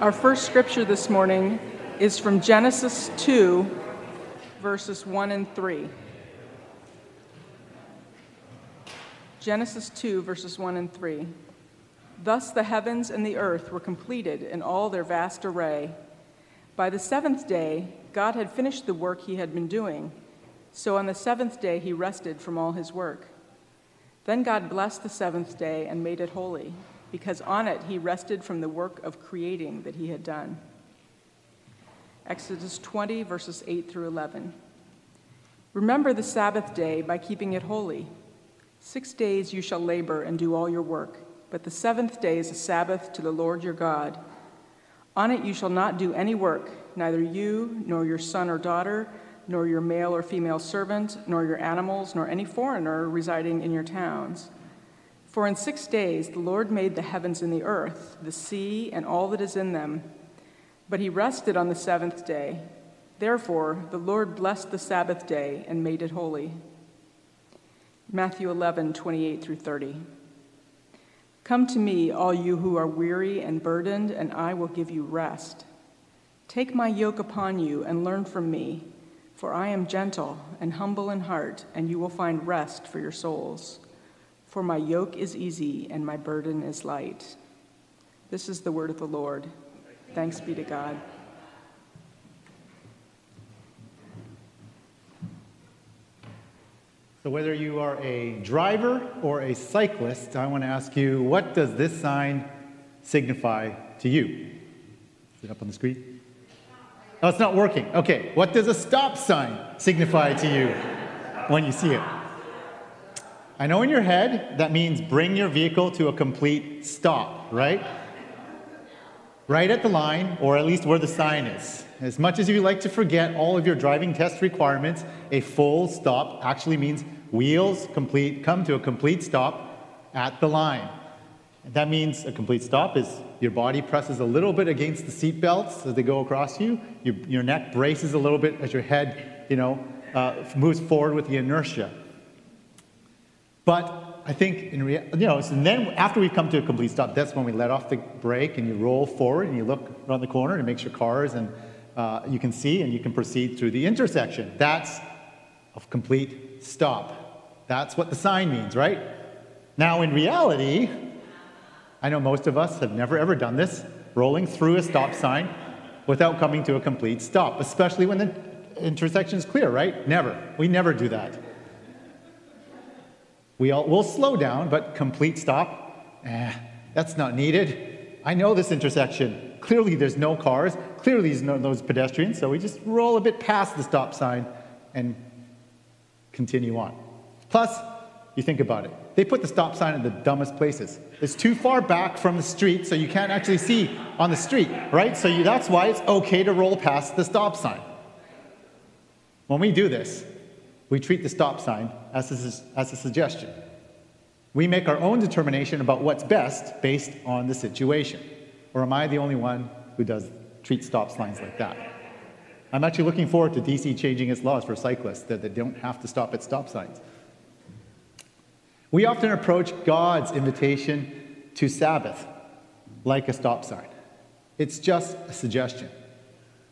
Our first scripture this morning is from Genesis 2, verses 1 and 3. Genesis 2, verses 1 and 3. Thus the heavens and the earth were completed in all their vast array. By the seventh day, God had finished the work he had been doing. So on the seventh day, he rested from all his work. Then God blessed the seventh day and made it holy because on it he rested from the work of creating that he had done. Exodus 20, verses 8 through 11. Remember the Sabbath day by keeping it holy. Six days you shall labor and do all your work, but the seventh day is a Sabbath to the Lord your God. On it you shall not do any work, neither you, nor your son or daughter, nor your male or female servant, nor your animals, nor any foreigner residing in your towns for in six days the Lord made the heavens and the earth, the sea, and all that is in them. But he rested on the seventh day. Therefore, the Lord blessed the Sabbath day and made it holy. Matthew 11, 28 through 30. Come to me, all you who are weary and burdened, and I will give you rest. Take my yoke upon you and learn from me, for I am gentle and humble in heart, and you will find rest for your souls. For my yoke is easy and my burden is light. This is the word of the Lord. Thanks be to God. So, whether you are a driver or a cyclist, I want to ask you what does this sign signify to you? Is it up on the screen? Oh, it's not working. Okay, what does a stop sign signify to you when you see it? I know in your head that means bring your vehicle to a complete stop, right? Right at the line, or at least where the sign is. As much as you like to forget all of your driving test requirements, a full stop actually means wheels complete come to a complete stop at the line. That means a complete stop is your body presses a little bit against the seat belts as they go across you. Your, your neck braces a little bit as your head, you know, uh, moves forward with the inertia. But I think, in rea- you know, and then after we come to a complete stop, that's when we let off the brake and you roll forward and you look around the corner to make sure cars and uh, you can see and you can proceed through the intersection. That's a complete stop. That's what the sign means, right? Now, in reality, I know most of us have never ever done this, rolling through a stop sign without coming to a complete stop, especially when the intersection is clear, right? Never. We never do that. We all, we'll slow down, but complete stop, eh, that's not needed. I know this intersection. Clearly, there's no cars. Clearly, there's no those pedestrians. So we just roll a bit past the stop sign and continue on. Plus, you think about it. They put the stop sign in the dumbest places. It's too far back from the street, so you can't actually see on the street, right? So you, that's why it's okay to roll past the stop sign. When we do this, we treat the stop sign as a, as a suggestion. We make our own determination about what's best based on the situation. Or am I the only one who does treat stop signs like that? I'm actually looking forward to DC changing its laws for cyclists that they don't have to stop at stop signs. We often approach God's invitation to Sabbath like a stop sign. It's just a suggestion.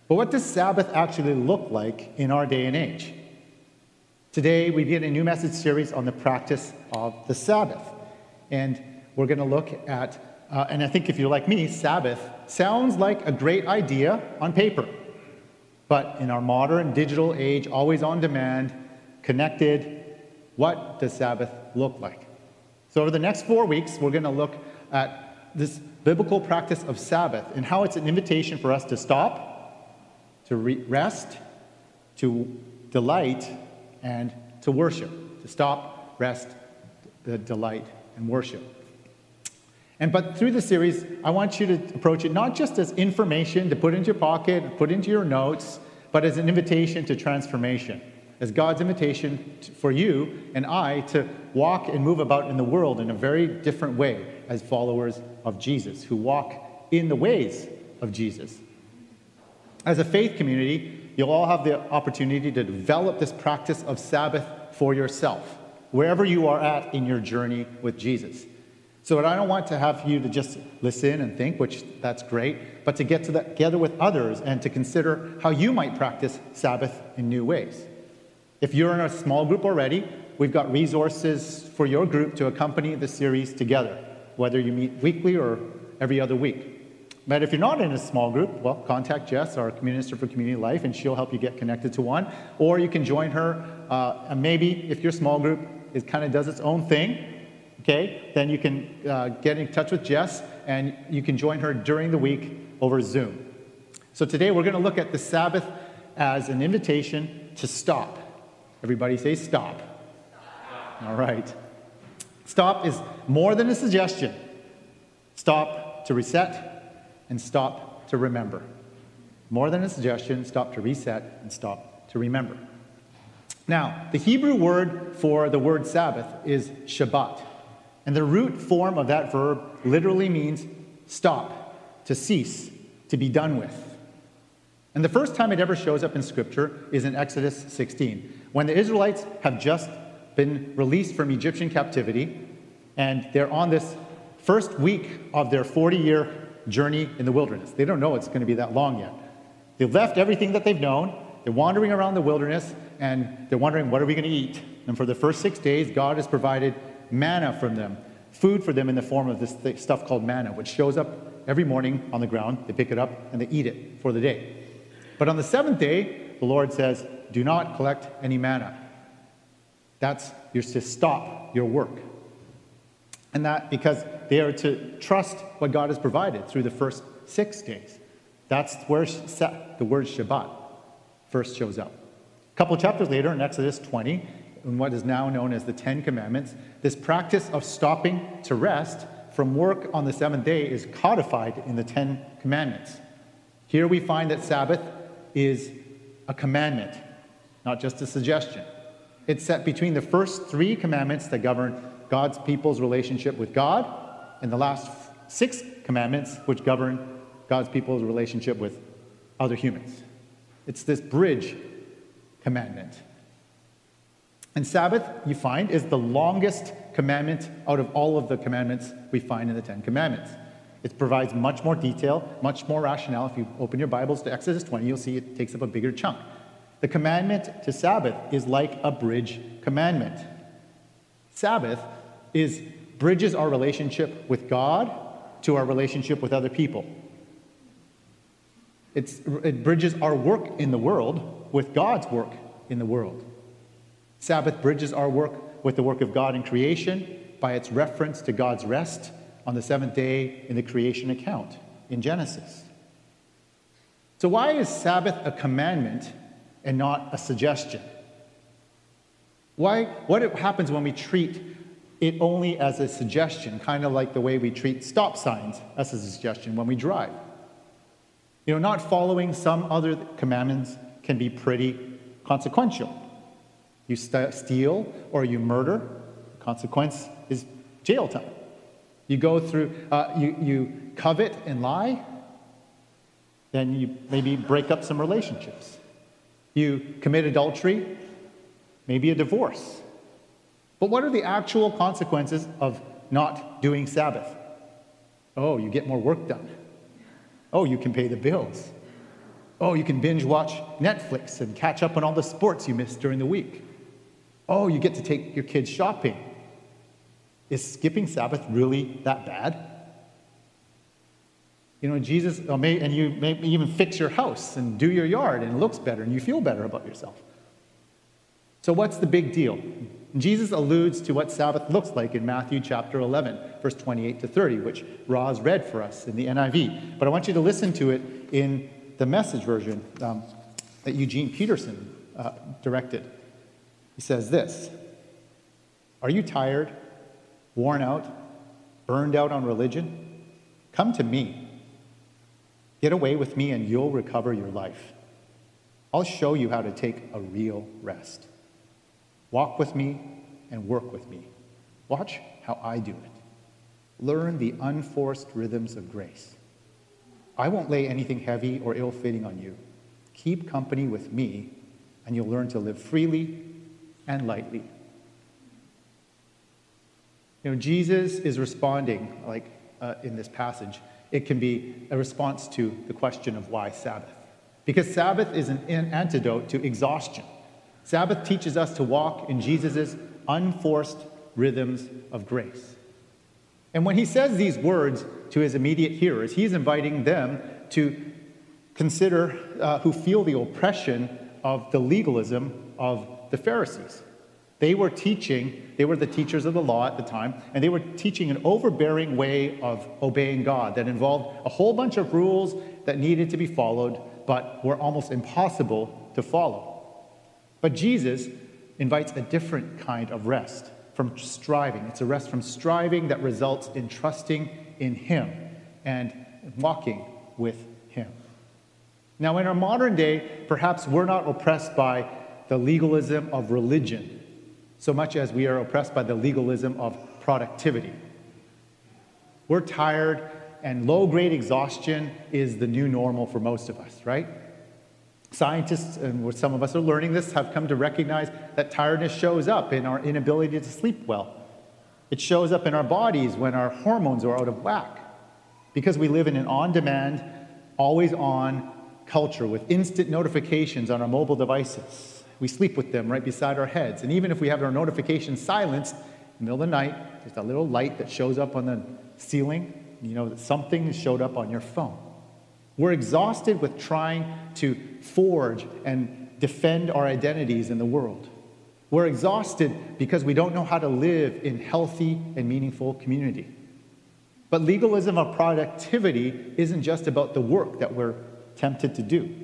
But what does Sabbath actually look like in our day and age? Today, we begin a new message series on the practice of the Sabbath. And we're going to look at, uh, and I think if you're like me, Sabbath sounds like a great idea on paper. But in our modern digital age, always on demand, connected, what does Sabbath look like? So, over the next four weeks, we're going to look at this biblical practice of Sabbath and how it's an invitation for us to stop, to re- rest, to delight, and to worship, to stop, rest, the delight, and worship. And but through the series, I want you to approach it not just as information to put into your pocket, put into your notes, but as an invitation to transformation, as God's invitation for you and I to walk and move about in the world in a very different way as followers of Jesus, who walk in the ways of Jesus. As a faith community, you'll all have the opportunity to develop this practice of Sabbath for yourself, wherever you are at in your journey with Jesus. So I don't want to have you to just listen and think, which that's great, but to get together with others and to consider how you might practice Sabbath in new ways. If you're in a small group already, we've got resources for your group to accompany the series together, whether you meet weekly or every other week. But if you're not in a small group, well, contact Jess, our Minister for Community Life, and she'll help you get connected to one. Or you can join her, uh, and maybe if your small group is kind of does its own thing, okay, then you can uh, get in touch with Jess and you can join her during the week over Zoom. So today we're going to look at the Sabbath as an invitation to stop. Everybody say stop. stop. All right. Stop is more than a suggestion. Stop to reset and stop to remember. More than a suggestion, stop to reset and stop to remember. Now, the Hebrew word for the word Sabbath is Shabbat. And the root form of that verb literally means stop, to cease, to be done with. And the first time it ever shows up in Scripture is in Exodus 16, when the Israelites have just been released from Egyptian captivity, and they're on this first week of their 40 year journey in the wilderness. They don't know it's going to be that long yet. They've left everything that they've known, they're wandering around the wilderness, and they're wondering, what are we going to eat? And for the first six days, God has provided manna from them, food for them in the form of this stuff called manna, which shows up every morning on the ground. They pick it up and they eat it for the day. But on the seventh day, the Lord says, Do not collect any manna. That's you're to stop your work. And that because they are to trust what God has provided through the first six days. That's where the word Shabbat first shows up. A couple chapters later in Exodus 20, in what is now known as the Ten Commandments, this practice of stopping to rest from work on the seventh day is codified in the Ten Commandments. Here we find that Sabbath is a commandment, not just a suggestion. It's set between the first three commandments that govern God's people's relationship with God and the last six commandments which govern God's people's relationship with other humans. It's this bridge commandment. And Sabbath, you find, is the longest commandment out of all of the commandments we find in the Ten Commandments. It provides much more detail, much more rationale. If you open your Bibles to Exodus 20, you'll see it takes up a bigger chunk. The commandment to Sabbath is like a bridge commandment. Sabbath is bridges our relationship with God to our relationship with other people. It's, it bridges our work in the world with God's work in the world. Sabbath bridges our work with the work of God in creation by its reference to God's rest on the seventh day in the creation account in Genesis. So, why is Sabbath a commandment and not a suggestion? Why, what happens when we treat it only as a suggestion, kind of like the way we treat stop signs as a suggestion when we drive? You know, not following some other commandments can be pretty consequential. You st- steal or you murder, the consequence is jail time. You go through, uh, you, you covet and lie, then you maybe break up some relationships. You commit adultery, maybe a divorce. But what are the actual consequences of not doing Sabbath? Oh, you get more work done. Oh, you can pay the bills. Oh, you can binge watch Netflix and catch up on all the sports you missed during the week. Oh, you get to take your kids shopping. Is skipping Sabbath really that bad? You know, Jesus, oh, and you may even fix your house and do your yard and it looks better and you feel better about yourself. So, what's the big deal? Jesus alludes to what Sabbath looks like in Matthew chapter 11, verse 28 to 30, which Roz read for us in the NIV. But I want you to listen to it in the message version um, that Eugene Peterson uh, directed. He says this Are you tired, worn out, burned out on religion? Come to me. Get away with me, and you'll recover your life. I'll show you how to take a real rest. Walk with me and work with me. Watch how I do it. Learn the unforced rhythms of grace. I won't lay anything heavy or ill fitting on you. Keep company with me, and you'll learn to live freely and lightly. You know, Jesus is responding, like uh, in this passage, it can be a response to the question of why Sabbath. Because Sabbath is an antidote to exhaustion. Sabbath teaches us to walk in Jesus' unforced rhythms of grace. And when he says these words to his immediate hearers, he's inviting them to consider uh, who feel the oppression of the legalism of the Pharisees. They were teaching, they were the teachers of the law at the time, and they were teaching an overbearing way of obeying God that involved a whole bunch of rules that needed to be followed, but were almost impossible to follow. But Jesus invites a different kind of rest from striving. It's a rest from striving that results in trusting in Him and walking with Him. Now, in our modern day, perhaps we're not oppressed by the legalism of religion so much as we are oppressed by the legalism of productivity. We're tired, and low grade exhaustion is the new normal for most of us, right? Scientists, and some of us are learning this, have come to recognize that tiredness shows up in our inability to sleep well. It shows up in our bodies when our hormones are out of whack because we live in an on demand, always on culture with instant notifications on our mobile devices we sleep with them right beside our heads. And even if we have our notifications silenced, in the middle of the night, there's a little light that shows up on the ceiling. You know that something showed up on your phone. We're exhausted with trying to forge and defend our identities in the world. We're exhausted because we don't know how to live in healthy and meaningful community. But legalism of productivity isn't just about the work that we're tempted to do.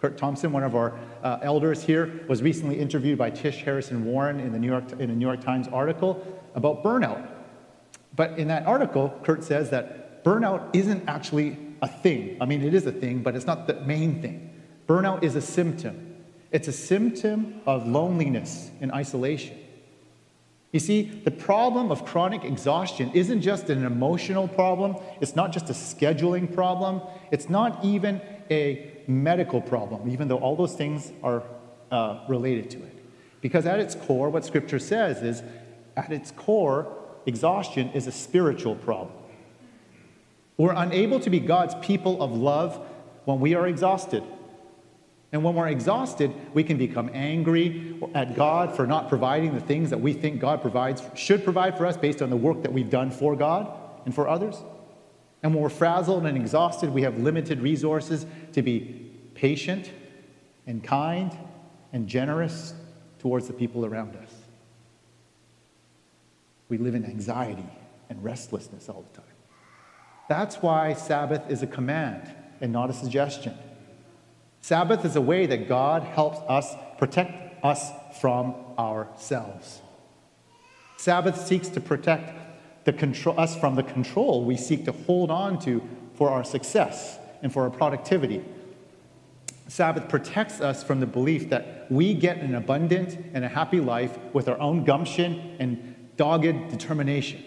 Kurt Thompson, one of our uh, elders here, was recently interviewed by Tish Harrison Warren in, the New York, in a New York Times article about burnout. But in that article, Kurt says that burnout isn't actually a thing. I mean, it is a thing, but it's not the main thing. Burnout is a symptom. It's a symptom of loneliness and isolation. You see, the problem of chronic exhaustion isn't just an emotional problem, it's not just a scheduling problem, it's not even a medical problem, even though all those things are uh, related to it. Because at its core, what Scripture says is, at its core, exhaustion is a spiritual problem. We're unable to be God's people of love when we are exhausted. And when we're exhausted, we can become angry at God for not providing the things that we think God provides, should provide for us based on the work that we've done for God and for others. And when we're frazzled and exhausted, we have limited resources to be patient and kind and generous towards the people around us. We live in anxiety and restlessness all the time. That's why Sabbath is a command and not a suggestion. Sabbath is a way that God helps us protect us from ourselves. Sabbath seeks to protect control, us from the control we seek to hold on to for our success and for our productivity. Sabbath protects us from the belief that we get an abundant and a happy life with our own gumption and dogged determination.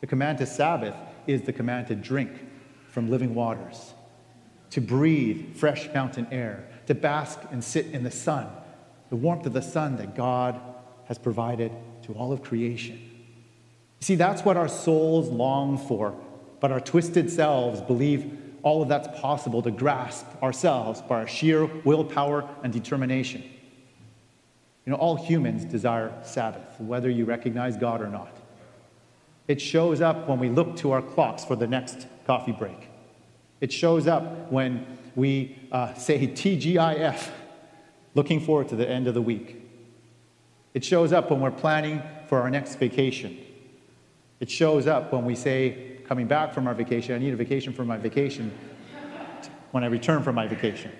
The command to Sabbath is the command to drink from living waters, to breathe fresh mountain air, to bask and sit in the sun, the warmth of the sun that God has provided to all of creation. See, that's what our souls long for, but our twisted selves believe all of that's possible to grasp ourselves by our sheer willpower and determination. You know, all humans desire Sabbath, whether you recognize God or not. It shows up when we look to our clocks for the next coffee break. It shows up when we uh, say TGIF, looking forward to the end of the week. It shows up when we're planning for our next vacation. It shows up when we say, coming back from our vacation, I need a vacation from my vacation when I return from my vacation.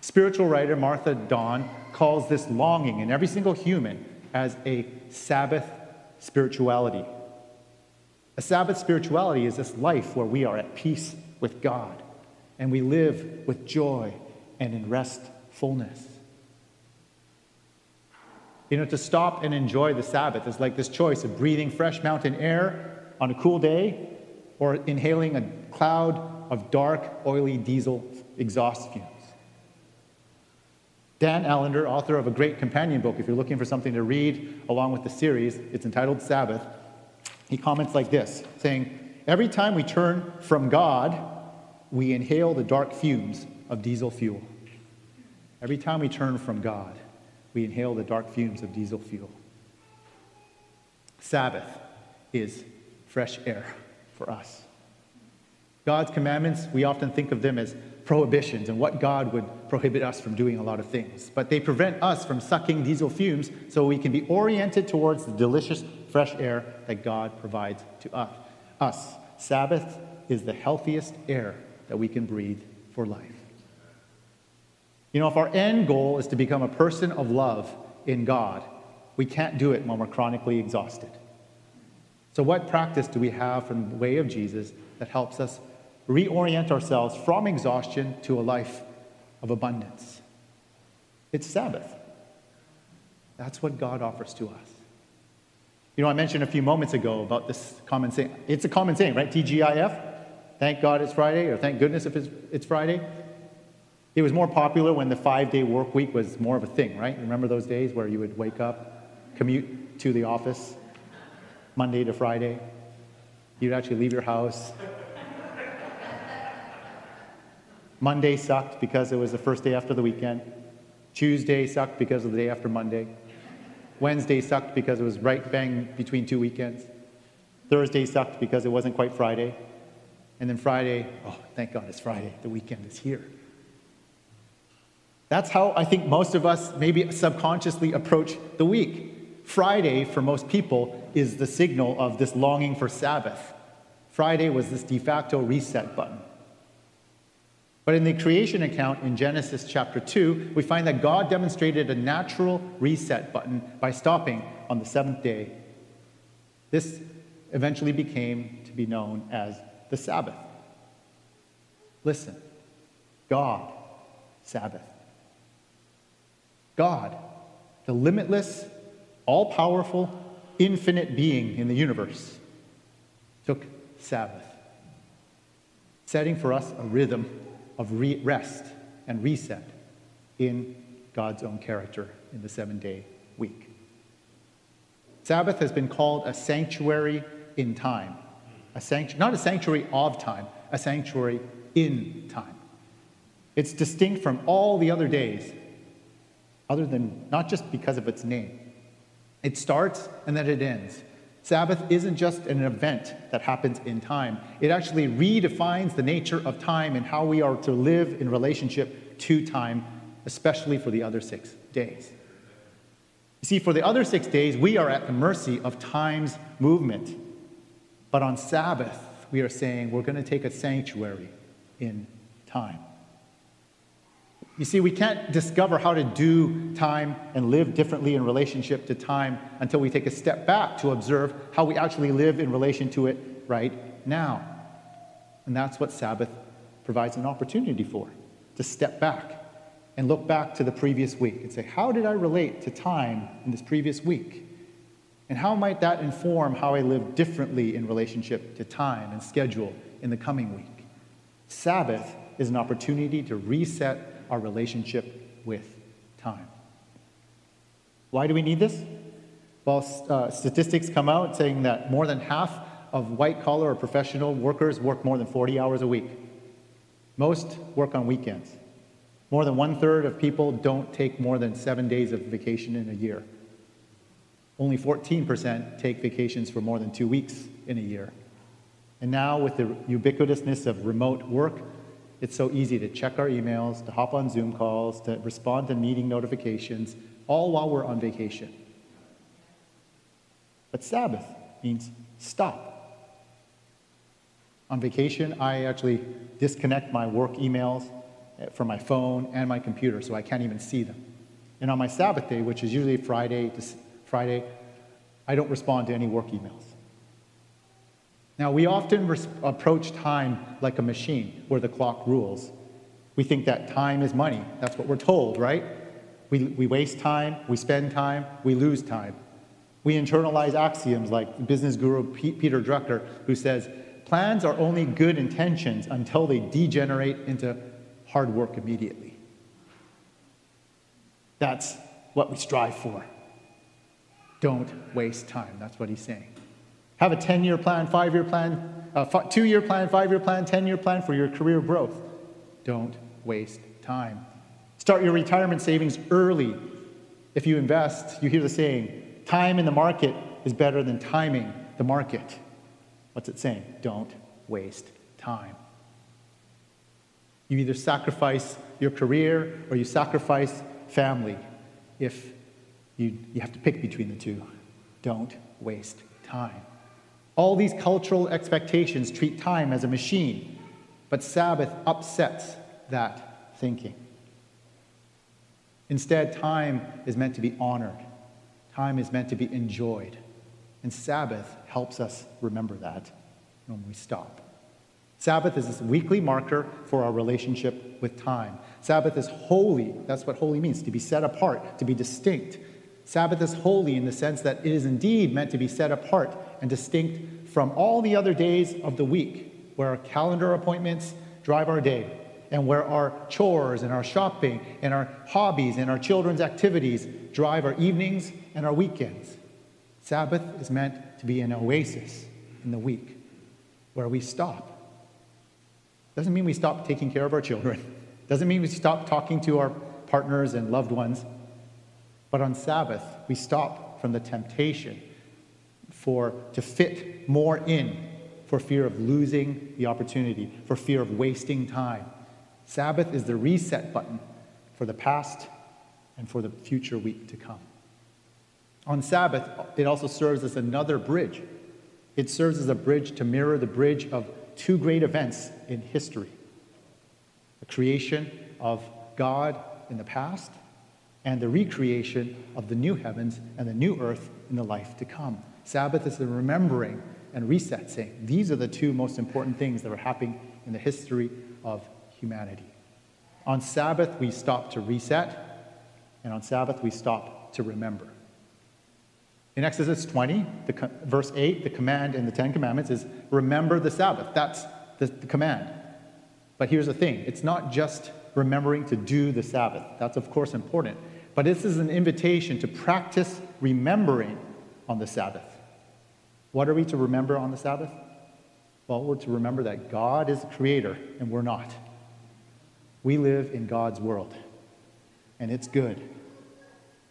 Spiritual writer Marva Dawn calls this longing in every single human as a Sabbath spirituality. A Sabbath spirituality is this life where we are at peace with God and we live with joy and in restfulness. You know, to stop and enjoy the Sabbath is like this choice of breathing fresh mountain air on a cool day or inhaling a cloud of dark, oily diesel exhaust fumes. Dan Allender, author of a great companion book, if you're looking for something to read along with the series, it's entitled Sabbath. He comments like this saying, Every time we turn from God, we inhale the dark fumes of diesel fuel. Every time we turn from God, we inhale the dark fumes of diesel fuel. Sabbath is fresh air for us. God's commandments, we often think of them as prohibitions and what God would prohibit us from doing a lot of things. But they prevent us from sucking diesel fumes so we can be oriented towards the delicious fresh air that God provides to us. us. Sabbath is the healthiest air that we can breathe for life. You know, if our end goal is to become a person of love in God, we can't do it when we're chronically exhausted. So, what practice do we have from the way of Jesus that helps us reorient ourselves from exhaustion to a life of abundance? It's Sabbath. That's what God offers to us. You know, I mentioned a few moments ago about this common saying. It's a common saying, right? TGIF. Thank God it's Friday, or thank goodness if it's, it's Friday. It was more popular when the five day work week was more of a thing, right? Remember those days where you would wake up, commute to the office Monday to Friday? You'd actually leave your house. Monday sucked because it was the first day after the weekend. Tuesday sucked because of the day after Monday. Wednesday sucked because it was right bang between two weekends. Thursday sucked because it wasn't quite Friday. And then Friday, oh, thank God it's Friday. The weekend is here. That's how I think most of us maybe subconsciously approach the week. Friday, for most people, is the signal of this longing for Sabbath. Friday was this de facto reset button. But in the creation account in Genesis chapter 2, we find that God demonstrated a natural reset button by stopping on the seventh day. This eventually became to be known as the Sabbath. Listen, God, Sabbath. God, the limitless, all powerful, infinite being in the universe, took Sabbath, setting for us a rhythm of re- rest and reset in God's own character in the seven day week. Sabbath has been called a sanctuary in time, a sanctu- not a sanctuary of time, a sanctuary in time. It's distinct from all the other days, other than not just because of its name. It starts and then it ends. Sabbath isn't just an event that happens in time, it actually redefines the nature of time and how we are to live in relationship to time, especially for the other six days. You see, for the other six days, we are at the mercy of time's movement. But on Sabbath, we are saying we're going to take a sanctuary in time. You see, we can't discover how to do time and live differently in relationship to time until we take a step back to observe how we actually live in relation to it right now. And that's what Sabbath provides an opportunity for to step back and look back to the previous week and say, how did I relate to time in this previous week? And how might that inform how I live differently in relationship to time and schedule in the coming week? Sabbath is an opportunity to reset our relationship with time. Why do we need this? Well, uh, statistics come out saying that more than half of white collar or professional workers work more than 40 hours a week. Most work on weekends. More than one third of people don't take more than seven days of vacation in a year. Only 14% take vacations for more than two weeks in a year. And now, with the ubiquitousness of remote work, it's so easy to check our emails, to hop on Zoom calls, to respond to meeting notifications, all while we're on vacation. But Sabbath means stop. On vacation, I actually disconnect my work emails eh, from my phone and my computer so I can't even see them. And on my Sabbath day, which is usually Friday to Friday, I don't respond to any work emails. Now, we often approach time like a machine where the clock rules. We think that time is money. That's what we're told, right? We, we waste time, we spend time, we lose time. We internalize axioms like business guru P- Peter Drucker, who says, plans are only good intentions until they degenerate into hard work immediately. That's what we strive for. Don't waste time. That's what he's saying. Have a 10 year plan, five year plan, uh, two year plan, five year plan, 10 year plan for your career growth. Don't waste time. Start your retirement savings early. If you invest, you hear the saying, time in the market is better than timing the market. What's it saying? Don't waste time. You either sacrifice your career or you sacrifice family. If you, you have to pick between the two, don't waste time. All these cultural expectations treat time as a machine, but Sabbath upsets that thinking. Instead, time is meant to be honored, time is meant to be enjoyed. And Sabbath helps us remember that when we stop. Sabbath is this weekly marker for our relationship with time. Sabbath is holy. That's what holy means to be set apart, to be distinct. Sabbath is holy in the sense that it is indeed meant to be set apart and distinct from all the other days of the week, where our calendar appointments drive our day, and where our chores and our shopping and our hobbies and our children's activities drive our evenings and our weekends. Sabbath is meant to be an oasis in the week where we stop doesn't mean we stop taking care of our children. Doesn't mean we stop talking to our partners and loved ones. But on Sabbath, we stop from the temptation for to fit more in for fear of losing the opportunity, for fear of wasting time. Sabbath is the reset button for the past and for the future week to come. On Sabbath, it also serves as another bridge. It serves as a bridge to mirror the bridge of two great events in history the creation of God in the past and the recreation of the new heavens and the new earth in the life to come. Sabbath is the remembering and reset saying these are the two most important things that are happening in the history of humanity. On Sabbath, we stop to reset, and on Sabbath, we stop to remember. In Exodus 20, the, verse 8, the command in the Ten Commandments is remember the Sabbath. That's the, the command. But here's the thing it's not just remembering to do the Sabbath. That's, of course, important. But this is an invitation to practice remembering on the Sabbath. What are we to remember on the Sabbath? Well, we're to remember that God is the creator and we're not. We live in God's world, and it's good.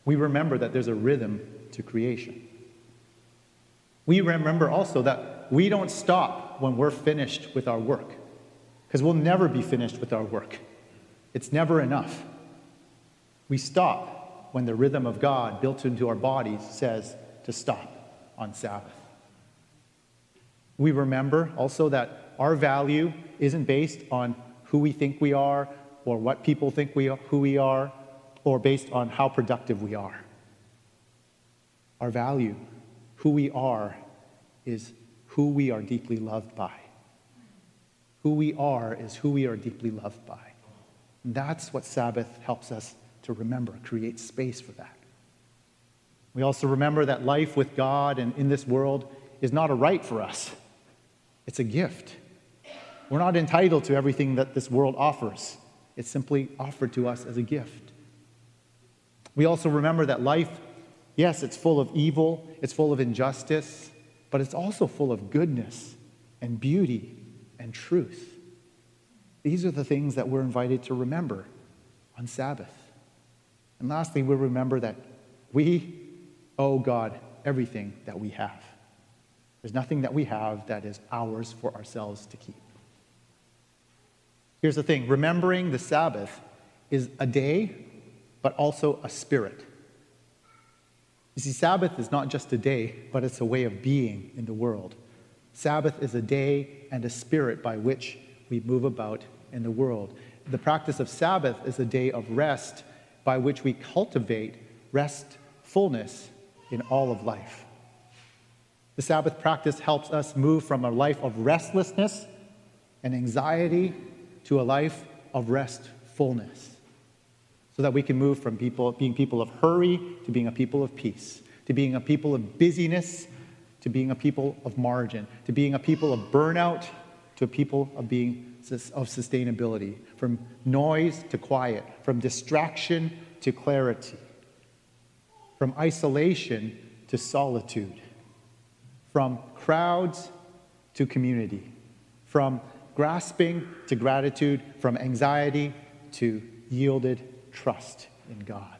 We remember that there's a rhythm to creation. We remember also that we don't stop when we're finished with our work, because we'll never be finished with our work. It's never enough. We stop when the rhythm of God built into our bodies says to stop on Sabbath. We remember also that our value isn't based on who we think we are or what people think we are, who we are or based on how productive we are our value, who we are, is who we are deeply loved by. Who we are is who we are deeply loved by. And that's what Sabbath helps us to remember, create space for that. We also remember that life with God and in this world is not a right for us, it's a gift. We're not entitled to everything that this world offers, it's simply offered to us as a gift. We also remember that life Yes, it's full of evil, it's full of injustice, but it's also full of goodness and beauty and truth. These are the things that we're invited to remember on Sabbath. And lastly, we remember that we owe God everything that we have. There's nothing that we have that is ours for ourselves to keep. Here's the thing remembering the Sabbath is a day, but also a spirit. You see, Sabbath is not just a day, but it's a way of being in the world. Sabbath is a day and a spirit by which we move about in the world. The practice of Sabbath is a day of rest by which we cultivate restfulness in all of life. The Sabbath practice helps us move from a life of restlessness and anxiety to a life of restfulness so that we can move from people, being people of hurry to being a people of peace, to being a people of busyness to being a people of margin, to being a people of burnout to a people of being of sustainability, from noise to quiet, from distraction to clarity, from isolation to solitude, from crowds to community, from grasping to gratitude, from anxiety to yielded trust in God.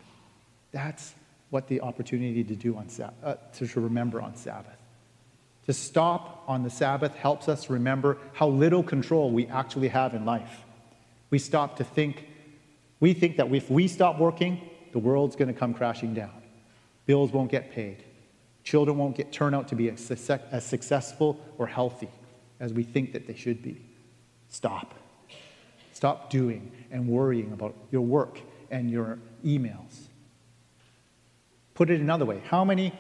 That's what the opportunity to do on uh, to remember on Sabbath. To stop on the Sabbath helps us remember how little control we actually have in life. We stop to think, we think that if we stop working, the world's going to come crashing down. Bills won't get paid. Children won't get, turn out to be as, as successful or healthy as we think that they should be. Stop. Stop doing and worrying about your work and your emails. Put it another way how many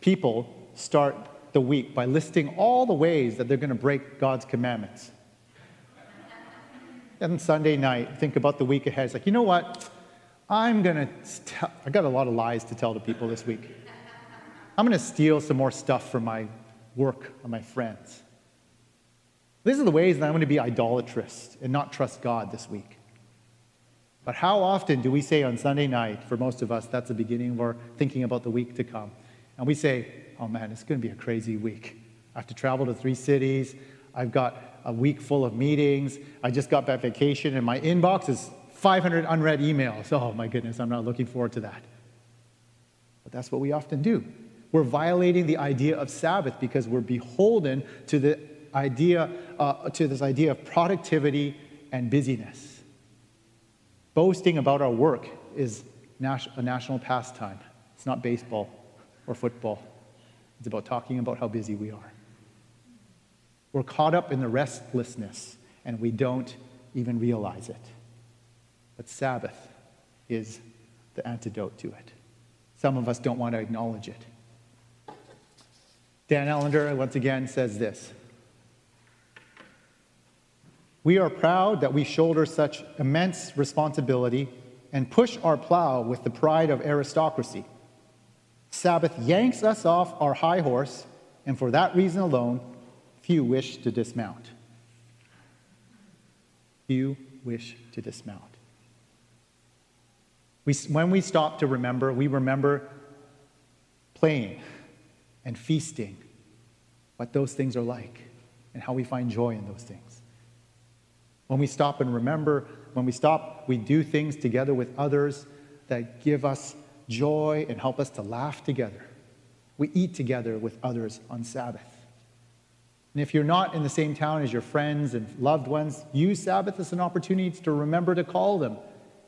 people start the week by listing all the ways that they're going to break God's commandments? And Sunday night, think about the week ahead. It's like, you know what? I'm going to, I got a lot of lies to tell to people this week. I'm going to steal some more stuff from my work or my friends. These are the ways that I'm going to be idolatrous and not trust God this week. But how often do we say on Sunday night, for most of us, that's the beginning of our thinking about the week to come? And we say, oh man, it's going to be a crazy week. I have to travel to three cities. I've got a week full of meetings. I just got back vacation, and my inbox is 500 unread emails. Oh my goodness, I'm not looking forward to that. But that's what we often do. We're violating the idea of Sabbath because we're beholden to the idea, uh, to this idea of productivity and busyness. Boasting about our work is a national pastime. It's not baseball or football. It's about talking about how busy we are. We're caught up in the restlessness and we don't even realize it. But Sabbath is the antidote to it. Some of us don't want to acknowledge it. Dan Allender, once again, says this we are proud that we shoulder such immense responsibility and push our plow with the pride of aristocracy. Sabbath yanks us off our high horse, and for that reason alone, few wish to dismount. Few wish to dismount. We, when we stop to remember, we remember playing and feasting, what those things are like, and how we find joy in those things. When we stop and remember, when we stop, we do things together with others that give us joy and help us to laugh together. We eat together with others on Sabbath. And if you're not in the same town as your friends and loved ones, use Sabbath as an opportunity to remember to call them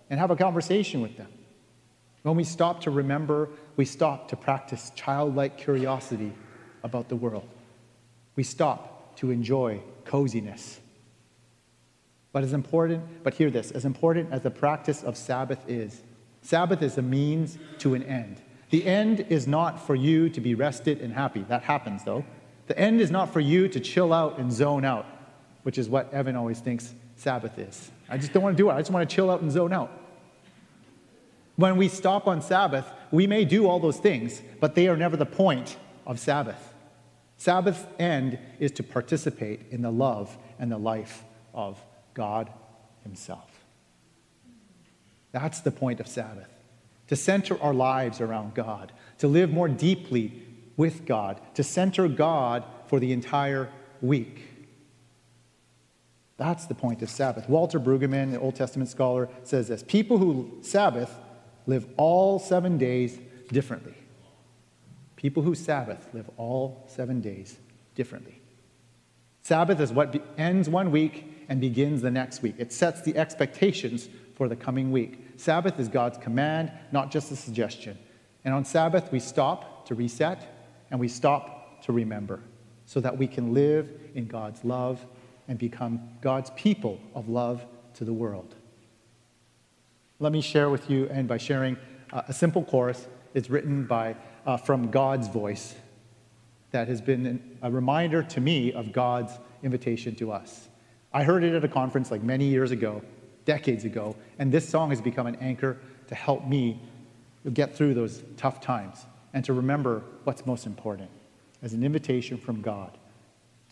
and have a conversation with them. When we stop to remember, we stop to practice childlike curiosity about the world. We stop to enjoy coziness but as important, but hear this, as important as the practice of Sabbath is, Sabbath is a means to an end. The end is not for you to be rested and happy. That happens though. The end is not for you to chill out and zone out, which is what Evan always thinks Sabbath is. I just don't want to do it. I just want to chill out and zone out. When we stop on Sabbath, we may do all those things, but they are never the point of Sabbath. Sabbath's end is to participate in the love and the life of God Himself. That's the point of Sabbath to center our lives around God, to live more deeply with God, to center God for the entire week. That's the point of Sabbath. Walter Brueggemann, the Old Testament scholar, says this People who Sabbath live all seven days differently. People who Sabbath live all seven days differently. Sabbath is what ends one week and begins the next week. It sets the expectations for the coming week. Sabbath is God's command, not just a suggestion. And on Sabbath, we stop to reset and we stop to remember so that we can live in God's love and become God's people of love to the world. Let me share with you, and by sharing uh, a simple chorus, it's written by, uh, from God's voice that has been a reminder to me of God's invitation to us. I heard it at a conference like many years ago, decades ago, and this song has become an anchor to help me get through those tough times and to remember what's most important as an invitation from God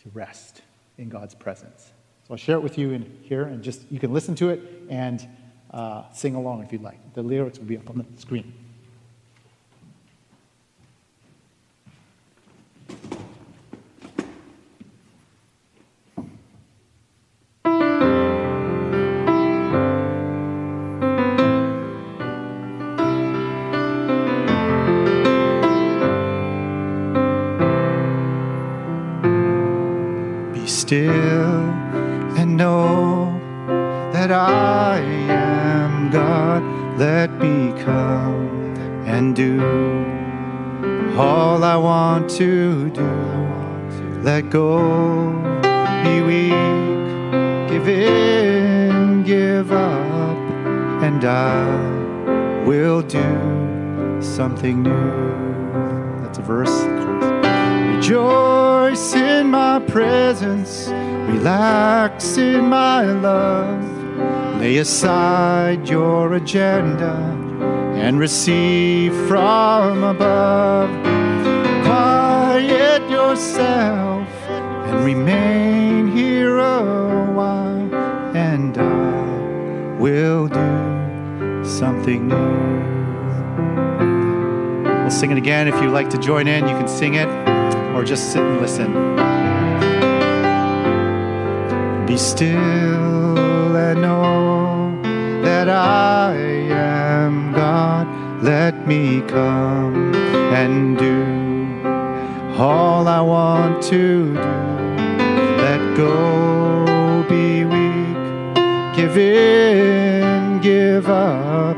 to rest in God's presence. So I'll share it with you in here, and just you can listen to it and uh, sing along if you'd like. The lyrics will be up on the screen. Still and know that I am God. Let me come and do all I want to do. Let go, be weak, give in, give up, and I will do something new. That's a verse. Rejoice in my presence, relax in my love. Lay aside your agenda and receive from above. Quiet yourself and remain here a while, and I will do something new. We'll sing it again. If you'd like to join in, you can sing it or just sit and listen. Be still and know that I am God. Let me come and do all I want to do. Let go, be weak, give in, give up,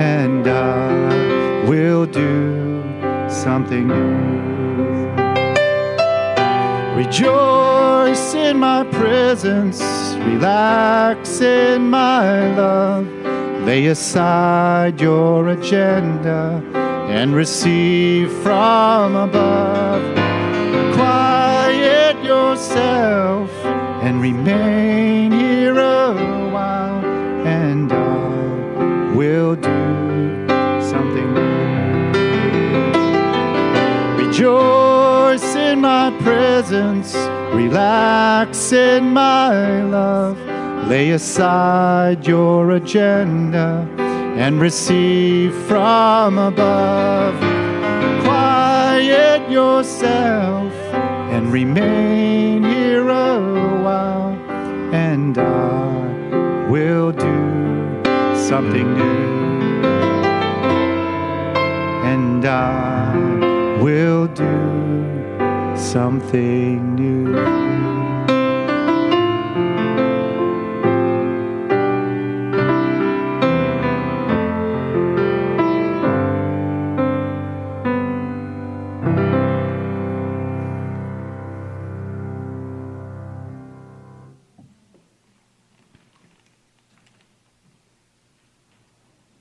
and I will do something new. Rejoice in my presence, relax in my love. Lay aside your agenda and receive from above. Quiet yourself and remain here a while, and I will do something new. Rejoice presence, relax in my love. Lay aside your agenda and receive from above. Quiet yourself and remain here a while, and I will do something new. And I will do something new.